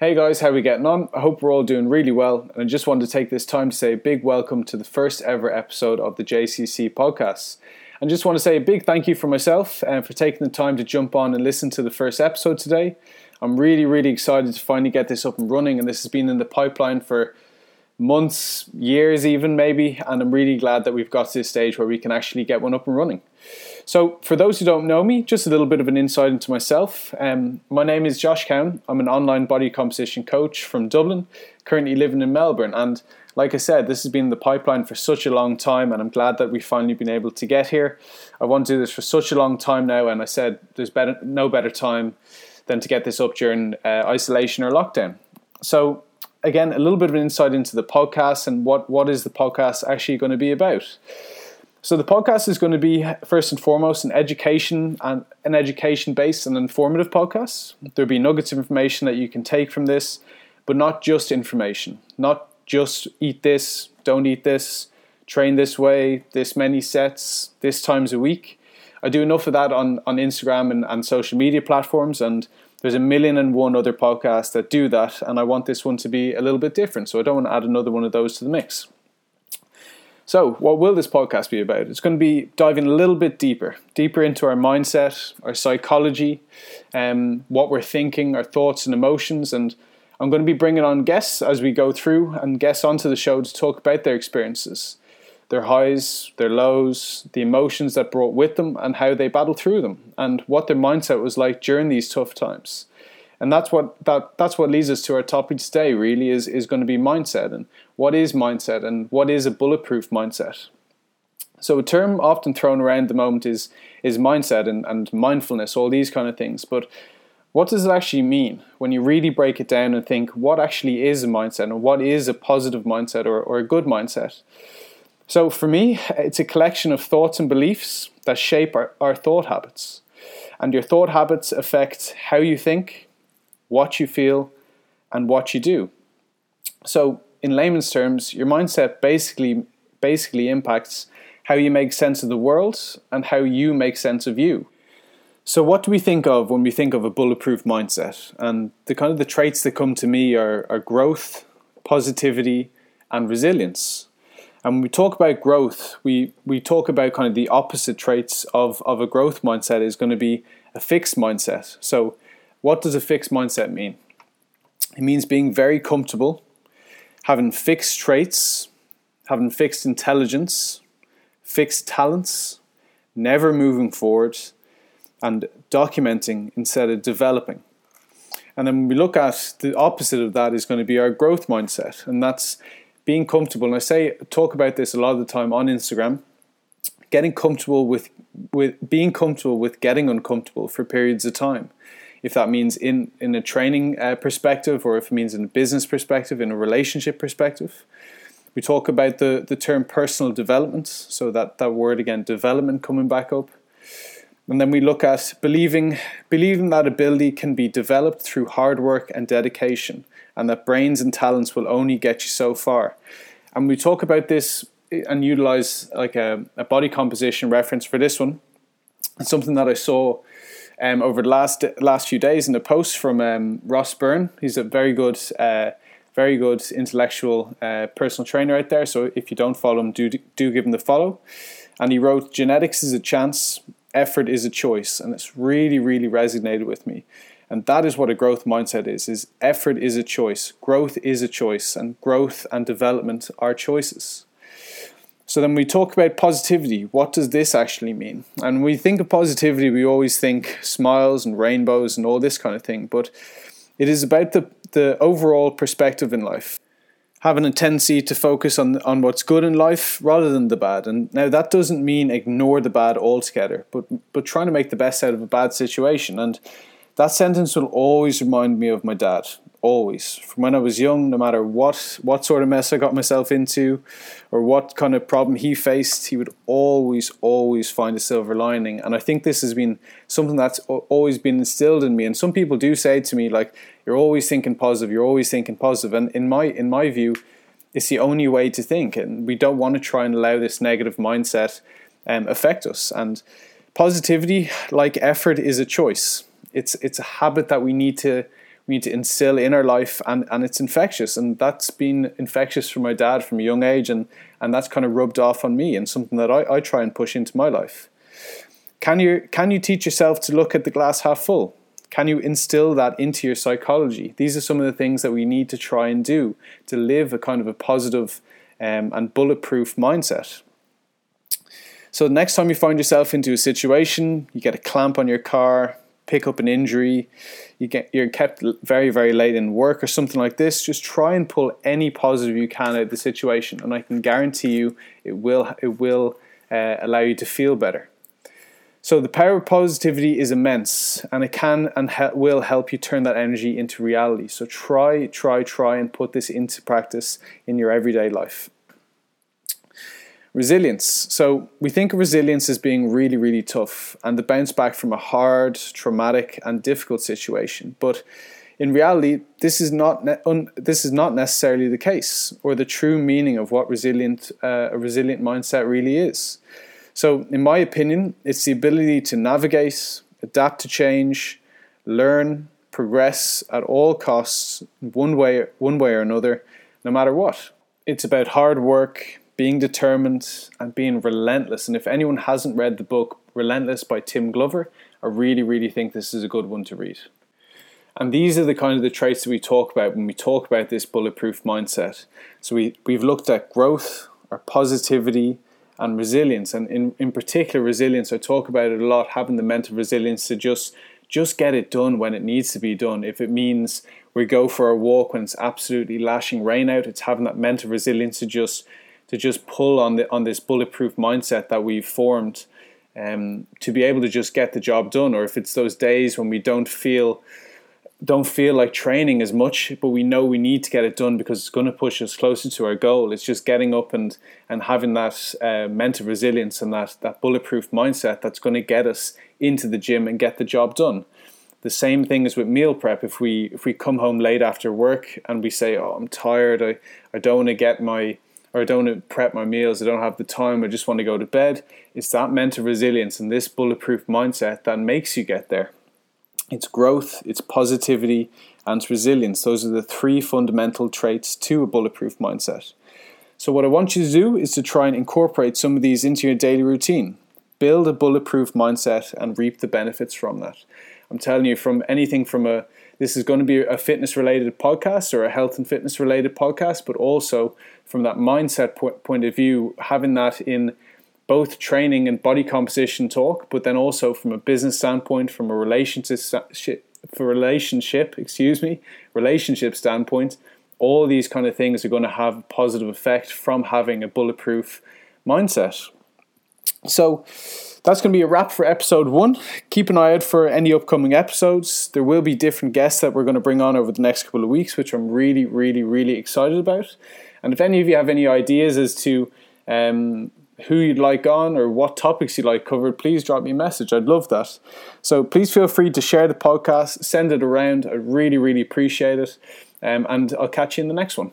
Hey guys, how are we getting on? I hope we're all doing really well, and I just wanted to take this time to say a big welcome to the first ever episode of the JCC podcast. And just want to say a big thank you for myself and for taking the time to jump on and listen to the first episode today. I'm really, really excited to finally get this up and running, and this has been in the pipeline for months, years, even maybe. And I'm really glad that we've got to this stage where we can actually get one up and running. So, for those who don't know me, just a little bit of an insight into myself. Um, my name is Josh Cowan. I'm an online body composition coach from Dublin, currently living in Melbourne. And like I said, this has been the pipeline for such a long time, and I'm glad that we've finally been able to get here. I want to do this for such a long time now, and I said there's better, no better time than to get this up during uh, isolation or lockdown. So, again, a little bit of an insight into the podcast and what, what is the podcast actually going to be about. So the podcast is going to be first and foremost an education and an education based and informative podcast. There'll be nuggets of information that you can take from this, but not just information. Not just eat this, don't eat this, train this way, this many sets, this times a week. I do enough of that on, on Instagram and, and social media platforms and there's a million and one other podcasts that do that and I want this one to be a little bit different. So I don't want to add another one of those to the mix. So, what will this podcast be about? It's going to be diving a little bit deeper, deeper into our mindset, our psychology, um, what we're thinking, our thoughts and emotions. And I'm going to be bringing on guests as we go through and guests onto the show to talk about their experiences, their highs, their lows, the emotions that brought with them, and how they battled through them, and what their mindset was like during these tough times and that's what that that's what leads us to our topic today really is is going to be mindset and what is mindset and what is a bulletproof mindset? So a term often thrown around the moment is is mindset and, and mindfulness all these kind of things. But what does it actually mean when you really break it down and think what actually is a mindset and what is a positive mindset or, or a good mindset? So for me it's a collection of thoughts and beliefs that shape our, our thought habits. And your thought habits affect how you think what you feel, and what you do. So, in layman's terms, your mindset basically basically impacts how you make sense of the world and how you make sense of you. So, what do we think of when we think of a bulletproof mindset? And the kind of the traits that come to me are, are growth, positivity, and resilience. And when we talk about growth, we, we talk about kind of the opposite traits of, of a growth mindset is going to be a fixed mindset. So what does a fixed mindset mean? It means being very comfortable, having fixed traits, having fixed intelligence, fixed talents, never moving forward, and documenting instead of developing. And then when we look at the opposite of that is going to be our growth mindset, and that's being comfortable. And I say talk about this a lot of the time on Instagram. Getting comfortable with with being comfortable with getting uncomfortable for periods of time if that means in in a training uh, perspective or if it means in a business perspective, in a relationship perspective. We talk about the, the term personal development, so that, that word again, development coming back up. And then we look at believing believing that ability can be developed through hard work and dedication, and that brains and talents will only get you so far. And we talk about this and utilize like a, a body composition reference for this one. It's something that I saw um, over the last last few days in a post from um, Ross Byrne. He's a very good, uh, very good intellectual uh, personal trainer out there. So if you don't follow him, do do give him the follow. And he wrote, "Genetics is a chance, effort is a choice," and it's really, really resonated with me. And that is what a growth mindset is: is effort is a choice, growth is a choice, and growth and development are choices. So then we talk about positivity. What does this actually mean? And we think of positivity, we always think smiles and rainbows and all this kind of thing. But it is about the, the overall perspective in life. Having a tendency to focus on, on what's good in life rather than the bad. And now that doesn't mean ignore the bad altogether, but but trying to make the best out of a bad situation. And that sentence will always remind me of my dad always. From when I was young no matter what what sort of mess I got myself into or what kind of problem he faced he would always always find a silver lining. And I think this has been something that's always been instilled in me. And some people do say to me like you're always thinking positive you're always thinking positive. And in my in my view it's the only way to think. And we don't want to try and allow this negative mindset um, affect us. And positivity like effort is a choice. It's it's a habit that we need to we need to instill in our life, and, and it's infectious. And that's been infectious for my dad from a young age, and, and that's kind of rubbed off on me and something that I, I try and push into my life. Can you, can you teach yourself to look at the glass half full? Can you instill that into your psychology? These are some of the things that we need to try and do to live a kind of a positive um, and bulletproof mindset. So, next time you find yourself into a situation, you get a clamp on your car, pick up an injury, you get you're kept very very late in work or something like this, just try and pull any positive you can out of the situation, and I can guarantee you it will it will uh, allow you to feel better. So the power of positivity is immense, and it can and he- will help you turn that energy into reality. So try, try, try, and put this into practice in your everyday life. Resilience. So we think of resilience as being really, really tough and the bounce back from a hard, traumatic, and difficult situation. But in reality, this is not ne- un- this is not necessarily the case, or the true meaning of what resilient uh, a resilient mindset really is. So, in my opinion, it's the ability to navigate, adapt to change, learn, progress at all costs, one way, one way or another, no matter what. It's about hard work, being determined, and being relentless. And if anyone hasn't read the book Relentless by Tim Grover, I really, really think this is a good one to read. And these are the kind of the traits that we talk about when we talk about this bulletproof mindset. So we, we've looked at growth, our positivity, and resilience. And in, in particular, resilience, I talk about it a lot, having the mental resilience to just just get it done when it needs to be done. If it means we go for a walk when it's absolutely lashing rain out, it's having that mental resilience to just to just pull on the on this bulletproof mindset that we've formed um, to be able to just get the job done. Or if it's those days when we don't feel don't feel like training as much, but we know we need to get it done because it's going to push us closer to our goal. It's just getting up and and having that uh, mental resilience and that that bulletproof mindset that's going to get us into the gym and get the job done. The same thing is with meal prep. If we if we come home late after work and we say, "Oh, I'm tired. I I don't want to get my or I don't prep my meals. I don't have the time. I just want to go to bed." It's that mental resilience and this bulletproof mindset that makes you get there it's growth, it's positivity, and it's resilience. Those are the three fundamental traits to a bulletproof mindset. So, what I want you to do is to try and incorporate some of these into your daily routine. Build a bulletproof mindset and reap the benefits from that. I'm telling you, from anything from a this is going to be a fitness related podcast or a health and fitness related podcast, but also from that mindset point of view, having that in both training and body composition talk, but then also from a business standpoint, from a relationship for relationship, excuse me, relationship standpoint, all these kind of things are going to have a positive effect from having a bulletproof mindset. So that's going to be a wrap for episode one. Keep an eye out for any upcoming episodes. There will be different guests that we're going to bring on over the next couple of weeks, which I'm really, really, really excited about. And if any of you have any ideas as to um, who you'd like on or what topics you'd like covered, please drop me a message. I'd love that. So please feel free to share the podcast, send it around. I really, really appreciate it. Um, and I'll catch you in the next one.